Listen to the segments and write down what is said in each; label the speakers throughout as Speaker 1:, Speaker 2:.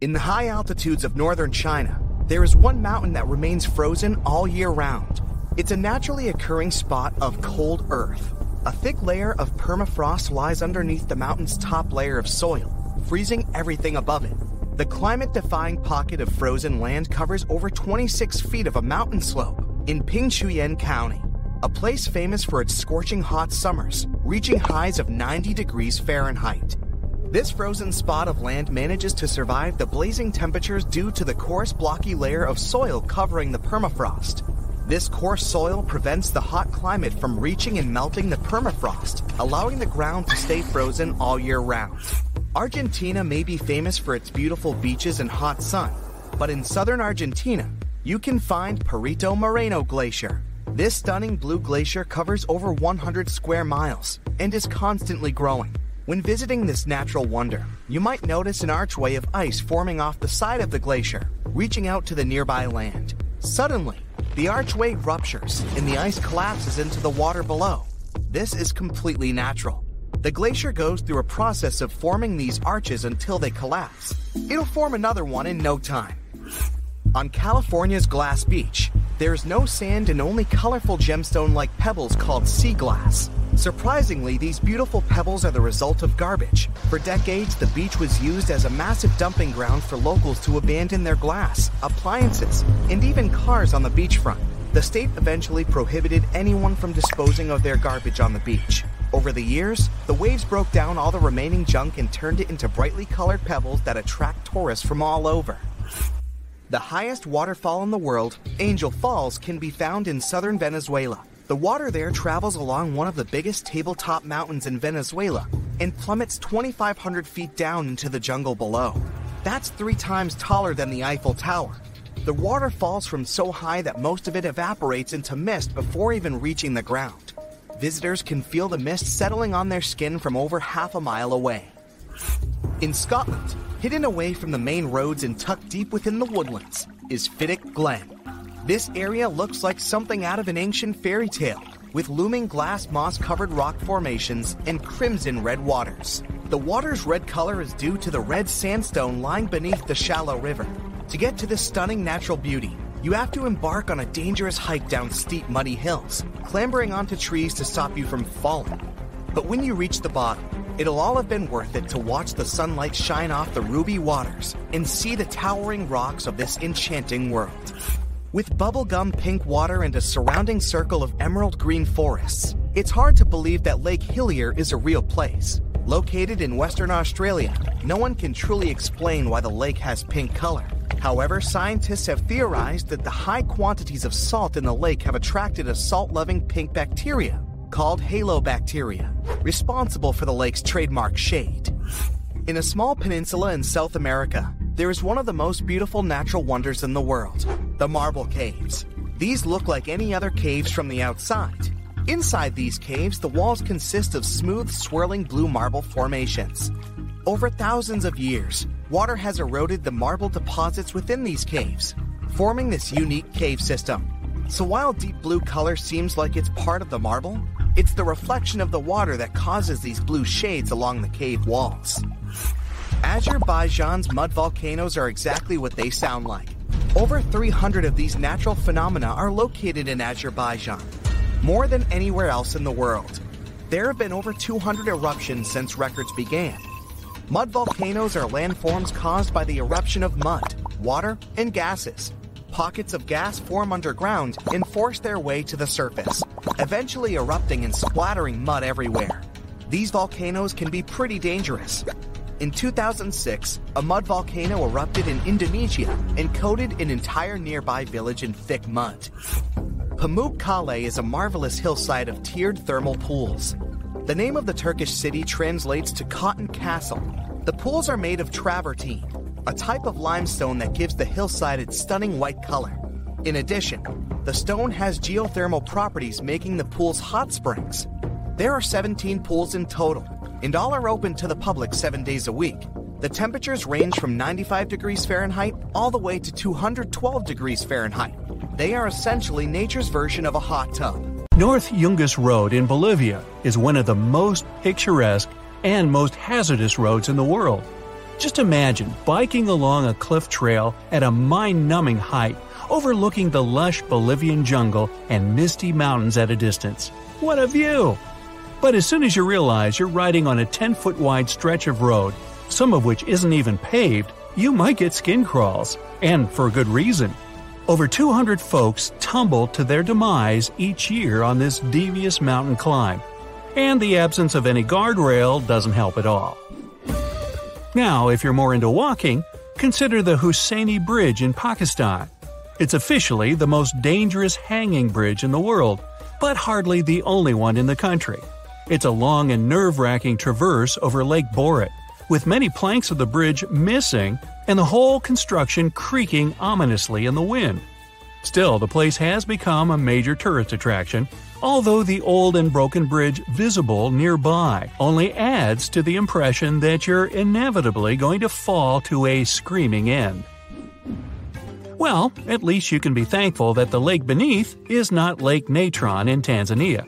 Speaker 1: In the high altitudes of northern China, there is one mountain that remains frozen all year round. It's a naturally occurring spot of cold earth. A thick layer of permafrost lies underneath the mountain's top layer of soil, freezing everything above it. The climate defying pocket of frozen land covers over 26 feet of a mountain slope in Pingquan County, a place famous for its scorching hot summers, reaching highs of 90 degrees Fahrenheit. This frozen spot of land manages to survive the blazing temperatures due to the coarse blocky layer of soil covering the permafrost. This coarse soil prevents the hot climate from reaching and melting the permafrost, allowing the ground to stay frozen all year round. Argentina may be famous for its beautiful beaches and hot sun, but in southern Argentina, you can find Perito Moreno Glacier. This stunning blue glacier covers over 100 square miles and is constantly growing. When visiting this natural wonder, you might notice an archway of ice forming off the side of the glacier, reaching out to the nearby land. Suddenly, the archway ruptures and the ice collapses into the water below. This is completely natural. The glacier goes through a process of forming these arches until they collapse. It'll form another one in no time. On California's Glass Beach, there's no sand and only colorful gemstone like pebbles called sea glass. Surprisingly, these beautiful pebbles are the result of garbage. For decades, the beach was used as a massive dumping ground for locals to abandon their glass, appliances, and even cars on the beachfront. The state eventually prohibited anyone from disposing of their garbage on the beach. Over the years, the waves broke down all the remaining junk and turned it into brightly colored pebbles that attract tourists from all over. The highest waterfall in the world, Angel Falls, can be found in southern Venezuela. The water there travels along one of the biggest tabletop mountains in Venezuela and plummets 2,500 feet down into the jungle below. That's three times taller than the Eiffel Tower. The water falls from so high that most of it evaporates into mist before even reaching the ground. Visitors can feel the mist settling on their skin from over half a mile away. In Scotland, hidden away from the main roads and tucked deep within the woodlands, is Finnich Glen. This area looks like something out of an ancient fairy tale, with looming glass moss covered rock formations and crimson red waters. The water's red color is due to the red sandstone lying beneath the shallow river. To get to this stunning natural beauty, you have to embark on a dangerous hike down steep, muddy hills, clambering onto trees to stop you from falling. But when you reach the bottom, it'll all have been worth it to watch the sunlight shine off the ruby waters and see the towering rocks of this enchanting world. With bubblegum pink water and a surrounding circle of emerald green forests, it's hard to believe that Lake Hillier is a real place. Located in Western Australia, no one can truly explain why the lake has pink color. However, scientists have theorized that the high quantities of salt in the lake have attracted a salt loving pink bacteria called halobacteria, responsible for the lake's trademark shade. In a small peninsula in South America, there is one of the most beautiful natural wonders in the world the marble caves. These look like any other caves from the outside. Inside these caves, the walls consist of smooth, swirling blue marble formations. Over thousands of years, water has eroded the marble deposits within these caves, forming this unique cave system. So while deep blue color seems like it's part of the marble, it's the reflection of the water that causes these blue shades along the cave walls. Azerbaijan's mud volcanoes are exactly what they sound like. Over 300 of these natural phenomena are located in Azerbaijan, more than anywhere else in the world. There have been over 200 eruptions since records began. Mud volcanoes are landforms caused by the eruption of mud, water, and gases. Pockets of gas form underground and force their way to the surface, eventually erupting and splattering mud everywhere. These volcanoes can be pretty dangerous, in 2006, a mud volcano erupted in Indonesia and coated an entire nearby village in thick mud. Pamukkale is a marvelous hillside of tiered thermal pools. The name of the Turkish city translates to Cotton Castle. The pools are made of travertine, a type of limestone that gives the hillside its stunning white color. In addition, the stone has geothermal properties making the pools hot springs. There are 17 pools in total, and all are open to the public seven days a week. The temperatures range from 95 degrees Fahrenheit all the way to 212 degrees Fahrenheit. They are essentially nature's version of a hot tub.
Speaker 2: North Yungas Road in Bolivia is one of the most picturesque and most hazardous roads in the world. Just imagine biking along a cliff trail at a mind numbing height, overlooking the lush Bolivian jungle and misty mountains at a distance. What a view! But as soon as you realize you're riding on a 10 foot wide stretch of road, some of which isn't even paved, you might get skin crawls. And for a good reason. Over 200 folks tumble to their demise each year on this devious mountain climb. And the absence of any guardrail doesn't help at all. Now, if you're more into walking, consider the Hussaini Bridge in Pakistan. It's officially the most dangerous hanging bridge in the world, but hardly the only one in the country. It's a long and nerve wracking traverse over Lake Boret, with many planks of the bridge missing and the whole construction creaking ominously in the wind. Still, the place has become a major tourist attraction, although the old and broken bridge visible nearby only adds to the impression that you're inevitably going to fall to a screaming end. Well, at least you can be thankful that the lake beneath is not Lake Natron in Tanzania.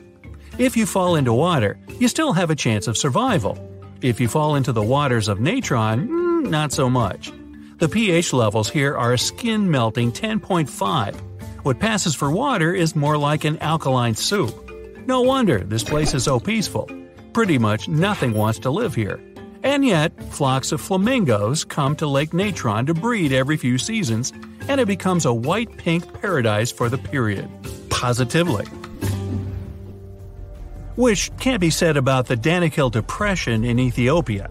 Speaker 2: If you fall into water, you still have a chance of survival. If you fall into the waters of Natron, mm, not so much. The pH levels here are a skin melting 10.5. What passes for water is more like an alkaline soup. No wonder this place is so peaceful. Pretty much nothing wants to live here. And yet, flocks of flamingos come to Lake Natron to breed every few seasons, and it becomes a white pink paradise for the period. Positively. Which can't be said about the Danakil Depression in Ethiopia.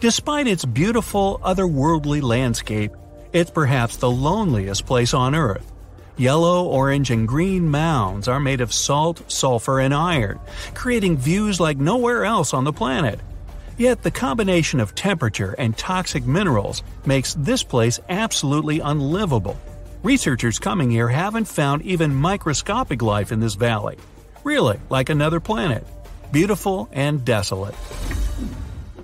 Speaker 2: Despite its beautiful, otherworldly landscape, it's perhaps the loneliest place on Earth. Yellow, orange, and green mounds are made of salt, sulfur, and iron, creating views like nowhere else on the planet. Yet the combination of temperature and toxic minerals makes this place absolutely unlivable. Researchers coming here haven't found even microscopic life in this valley. Really, like another planet. Beautiful and desolate.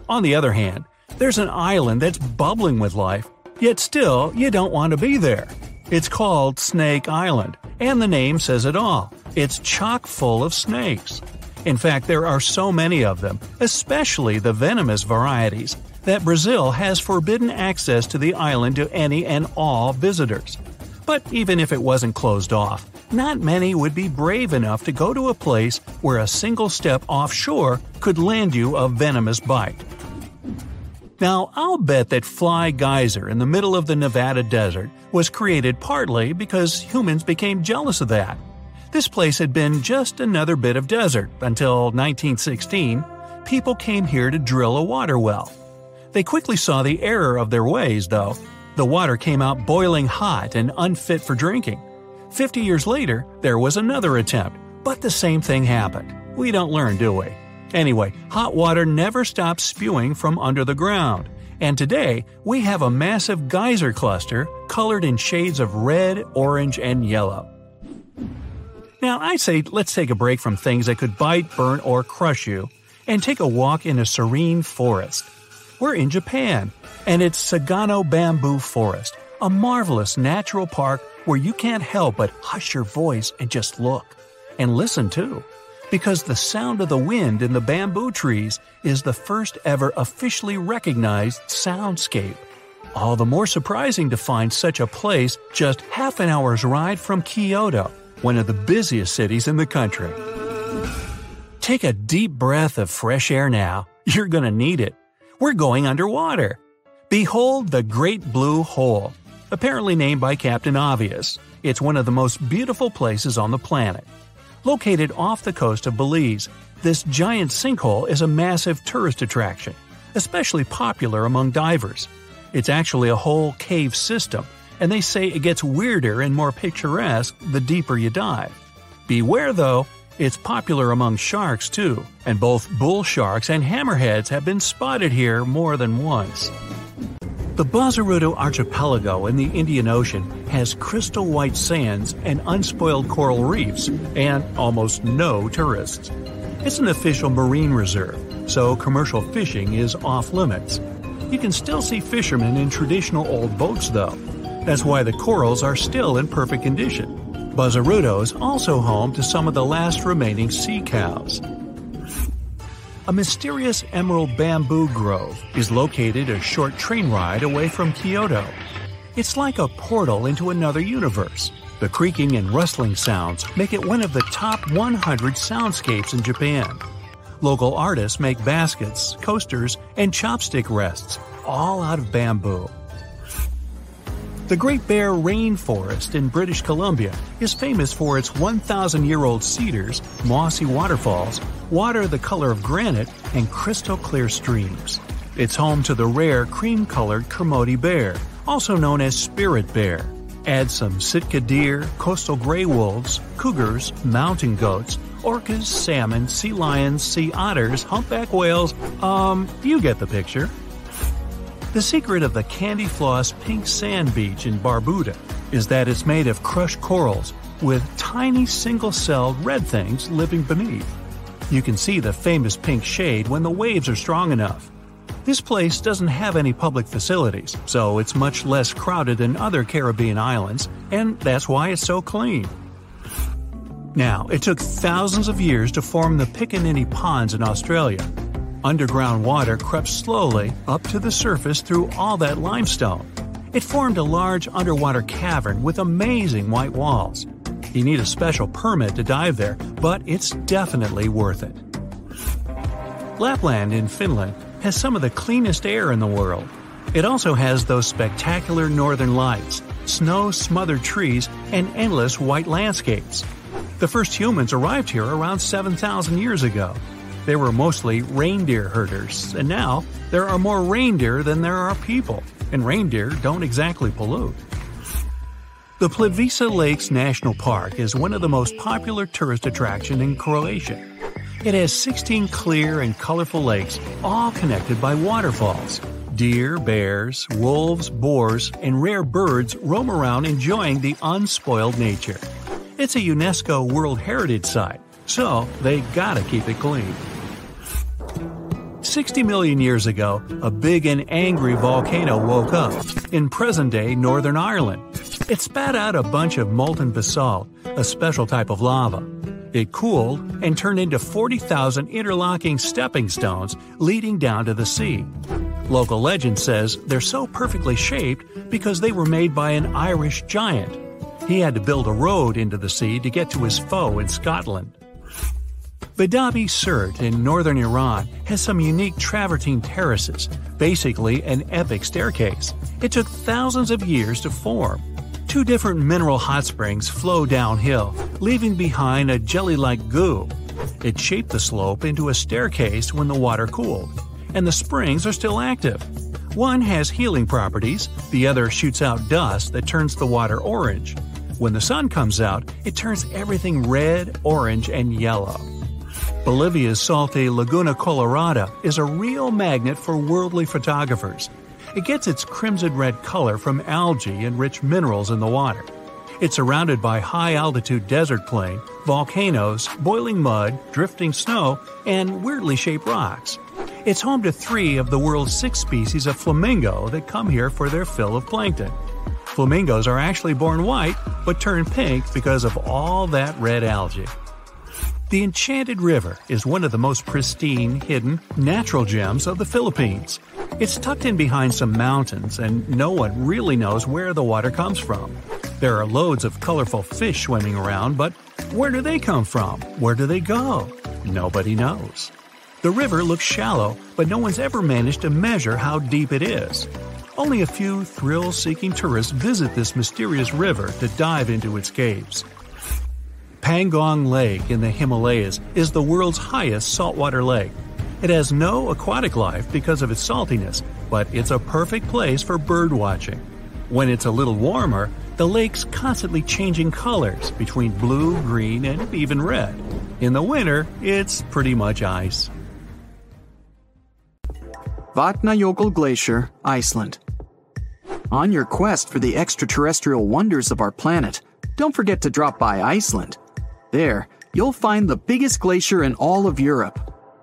Speaker 2: On the other hand, there's an island that's bubbling with life, yet still you don't want to be there. It's called Snake Island, and the name says it all. It's chock full of snakes. In fact, there are so many of them, especially the venomous varieties, that Brazil has forbidden access to the island to any and all visitors. But even if it wasn't closed off, not many would be brave enough to go to a place where a single step offshore could land you a venomous bite. Now, I'll bet that Fly Geyser in the middle of the Nevada desert was created partly because humans became jealous of that. This place had been just another bit of desert until 1916. People came here to drill a water well. They quickly saw the error of their ways, though. The water came out boiling hot and unfit for drinking. Fifty years later, there was another attempt, but the same thing happened. We don't learn, do we? Anyway, hot water never stops spewing from under the ground. And today, we have a massive geyser cluster colored in shades of red, orange, and yellow. Now, I say let's take a break from things that could bite, burn, or crush you, and take a walk in a serene forest. We're in Japan, and it's Sagano Bamboo Forest, a marvelous natural park where you can't help but hush your voice and just look. And listen too because the sound of the wind in the bamboo trees is the first ever officially recognized soundscape. All the more surprising to find such a place just half an hour's ride from Kyoto, one of the busiest cities in the country. Take a deep breath of fresh air now. You're going to need it. We're going underwater. Behold the Great Blue Hole, apparently named by Captain Obvious. It's one of the most beautiful places on the planet. Located off the coast of Belize, this giant sinkhole is a massive tourist attraction, especially popular among divers. It's actually a whole cave system, and they say it gets weirder and more picturesque the deeper you dive. Beware though, it's popular among sharks too, and both bull sharks and hammerheads have been spotted here more than once. The Bazaruto Archipelago in the Indian Ocean has crystal white sands and unspoiled coral reefs, and almost no tourists. It's an official marine reserve, so commercial fishing is off limits. You can still see fishermen in traditional old boats, though. That's why the corals are still in perfect condition. Bazaruto is also home to some of the last remaining sea cows. A mysterious emerald bamboo grove is located a short train ride away from Kyoto. It's like a portal into another universe. The creaking and rustling sounds make it one of the top 100 soundscapes in Japan. Local artists make baskets, coasters, and chopstick rests, all out of bamboo. The Great Bear Rainforest in British Columbia is famous for its 1,000 year old cedars, mossy waterfalls, water the color of granite, and crystal clear streams. It's home to the rare cream colored Kermode bear, also known as spirit bear. Add some Sitka deer, coastal gray wolves, cougars, mountain goats, orcas, salmon, sea lions, sea otters, humpback whales, um, you get the picture. The secret of the Candy Floss Pink Sand Beach in Barbuda is that it's made of crushed corals with tiny single-celled red things living beneath. You can see the famous pink shade when the waves are strong enough. This place doesn't have any public facilities, so it's much less crowded than other Caribbean islands, and that's why it's so clean. Now, it took thousands of years to form the Piccaninny Ponds in Australia, Underground water crept slowly up to the surface through all that limestone. It formed a large underwater cavern with amazing white walls. You need a special permit to dive there, but it's definitely worth it. Lapland in Finland has some of the cleanest air in the world. It also has those spectacular northern lights, snow smothered trees, and endless white landscapes. The first humans arrived here around 7,000 years ago. They were mostly reindeer herders, and now there are more reindeer than there are people, and reindeer don't exactly pollute. The Plitvice Lakes National Park is one of the most popular tourist attractions in Croatia. It has 16 clear and colorful lakes, all connected by waterfalls. Deer, bears, wolves, boars, and rare birds roam around enjoying the unspoiled nature. It's a UNESCO World Heritage Site, so they gotta keep it clean. 60 million years ago, a big and angry volcano woke up in present day Northern Ireland. It spat out a bunch of molten basalt, a special type of lava. It cooled and turned into 40,000 interlocking stepping stones leading down to the sea. Local legend says they're so perfectly shaped because they were made by an Irish giant. He had to build a road into the sea to get to his foe in Scotland. Badab-e Surt in northern Iran has some unique travertine terraces, basically an epic staircase. It took thousands of years to form. Two different mineral hot springs flow downhill, leaving behind a jelly like goo. It shaped the slope into a staircase when the water cooled, and the springs are still active. One has healing properties, the other shoots out dust that turns the water orange. When the sun comes out, it turns everything red, orange, and yellow. Bolivia's salty Laguna Colorada is a real magnet for worldly photographers. It gets its crimson red color from algae and rich minerals in the water. It's surrounded by high altitude desert plain, volcanoes, boiling mud, drifting snow, and weirdly shaped rocks. It's home to three of the world's six species of flamingo that come here for their fill of plankton. Flamingos are actually born white, but turn pink because of all that red algae. The Enchanted River is one of the most pristine, hidden, natural gems of the Philippines. It's tucked in behind some mountains, and no one really knows where the water comes from. There are loads of colorful fish swimming around, but where do they come from? Where do they go? Nobody knows. The river looks shallow, but no one's ever managed to measure how deep it is. Only a few thrill seeking tourists visit this mysterious river to dive into its caves. Pangong Lake in the Himalayas is the world's highest saltwater lake. It has no aquatic life because of its saltiness, but it's a perfect place for bird watching. When it's a little warmer, the lake's constantly changing colors between blue, green, and even red. In the winter, it's pretty much ice.
Speaker 3: Vatnajökull Glacier, Iceland. On your quest for the extraterrestrial wonders of our planet, don't forget to drop by Iceland. There, you'll find the biggest glacier in all of Europe.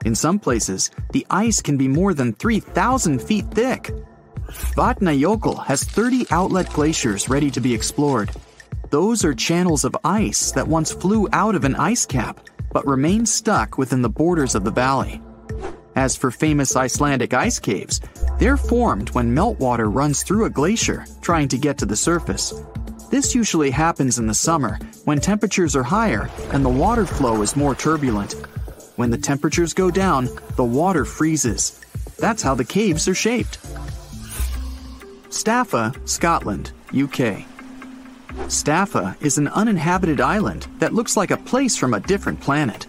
Speaker 3: In some places, the ice can be more than 3,000 feet thick. Vatnajökull has 30 outlet glaciers ready to be explored. Those are channels of ice that once flew out of an ice cap, but remain stuck within the borders of the valley. As for famous Icelandic ice caves, they're formed when meltwater runs through a glacier trying to get to the surface. This usually happens in the summer when temperatures are higher and the water flow is more turbulent. When the temperatures go down, the water freezes. That's how the caves are shaped. Staffa, Scotland, UK. Staffa is an uninhabited island that looks like a place from a different planet.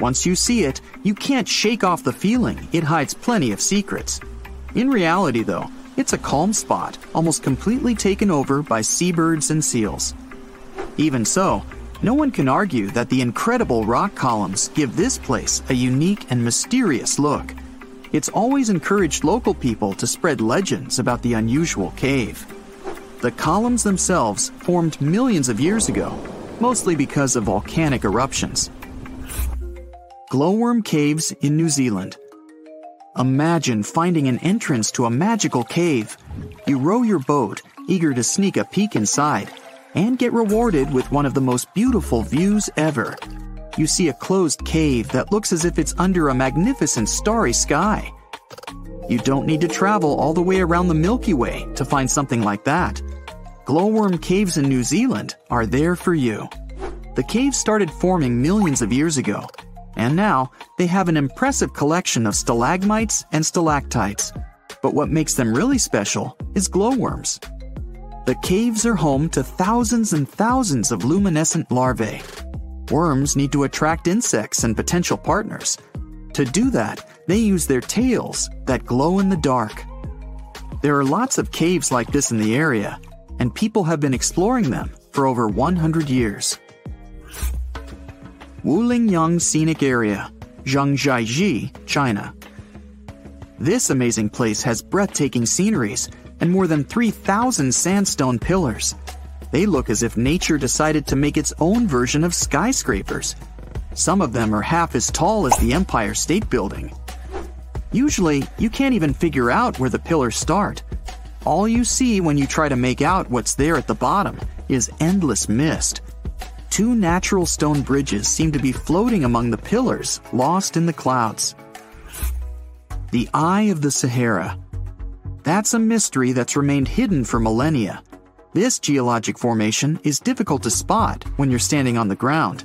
Speaker 3: Once you see it, you can't shake off the feeling it hides plenty of secrets. In reality, though, it's a calm spot, almost completely taken over by seabirds and seals. Even so, no one can argue that the incredible rock columns give this place a unique and mysterious look. It's always encouraged local people to spread legends about the unusual cave. The columns themselves formed millions of years ago, mostly because of volcanic eruptions. Glowworm Caves in New Zealand. Imagine finding an entrance to a magical cave. You row your boat, eager to sneak a peek inside, and get rewarded with one of the most beautiful views ever. You see a closed cave that looks as if it's under a magnificent starry sky. You don't need to travel all the way around the Milky Way to find something like that. Glowworm caves in New Zealand are there for you. The caves started forming millions of years ago and now they have an impressive collection of stalagmites and stalactites. But what makes them really special is glowworms. The caves are home to thousands and thousands of luminescent larvae. Worms need to attract insects and potential partners. To do that, they use their tails that glow in the dark. There are lots of caves like this in the area, and people have been exploring them for over 100 years. Wulingyuan Scenic Area, Zhangjiajie, China. This amazing place has breathtaking sceneries and more than 3,000 sandstone pillars. They look as if nature decided to make its own version of skyscrapers. Some of them are half as tall as the Empire State Building. Usually, you can't even figure out where the pillars start. All you see when you try to make out what's there at the bottom is endless mist two natural stone bridges seem to be floating among the pillars, lost in the clouds. The Eye of the Sahara. That's a mystery that's remained hidden for millennia. This geologic formation is difficult to spot when you're standing on the ground.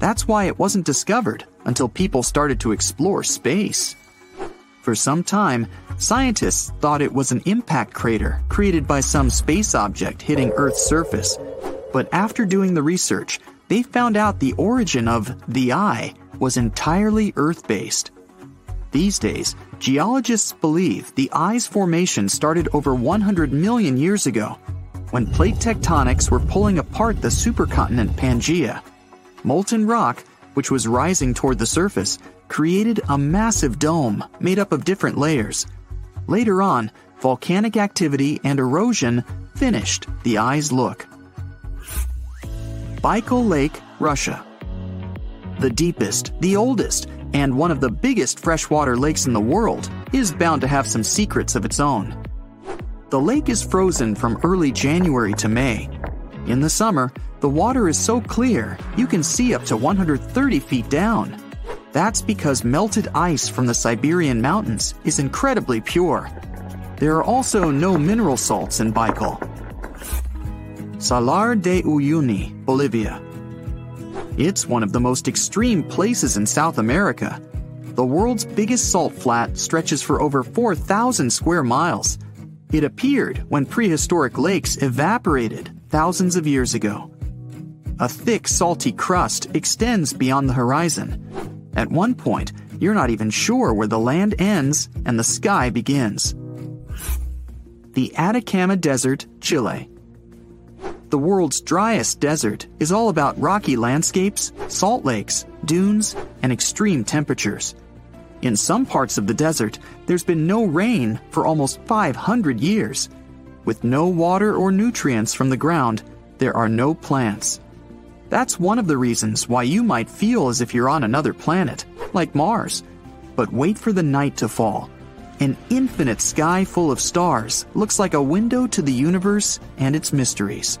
Speaker 3: That's why it wasn't discovered until people started to explore space. For some time, scientists thought it was an impact crater created by some space object hitting Earth's surface but after doing the research, they found out the origin of the eye was entirely Earth based. These days, geologists believe the eye's formation started over 100 million years ago, when plate tectonics were pulling apart the supercontinent Pangaea. Molten rock, which was rising toward the surface, created a massive dome made up of different layers. Later on, volcanic activity and erosion finished the eye's look. Baikal Lake, Russia. The deepest, the oldest, and one of the biggest freshwater lakes in the world is bound to have some secrets of its own. The lake is frozen from early January to May. In the summer, the water is so clear you can see up to 130 feet down. That's because melted ice from the Siberian mountains is incredibly pure. There are also no mineral salts in Baikal, Salar de Uyuni, Bolivia. It's one of the most extreme places in South America. The world's biggest salt flat stretches for over 4,000 square miles. It appeared when prehistoric lakes evaporated thousands of years ago. A thick, salty crust extends beyond the horizon. At one point, you're not even sure where the land ends and the sky begins. The Atacama Desert, Chile the world's driest desert is all about rocky landscapes, salt lakes, dunes, and extreme temperatures. In some parts of the desert, there's been no rain for almost 500 years. With no water or nutrients from the ground, there are no plants. That's one of the reasons why you might feel as if you're on another planet, like Mars. But wait for the night to fall. An infinite sky full of stars looks like a window to the universe and its mysteries.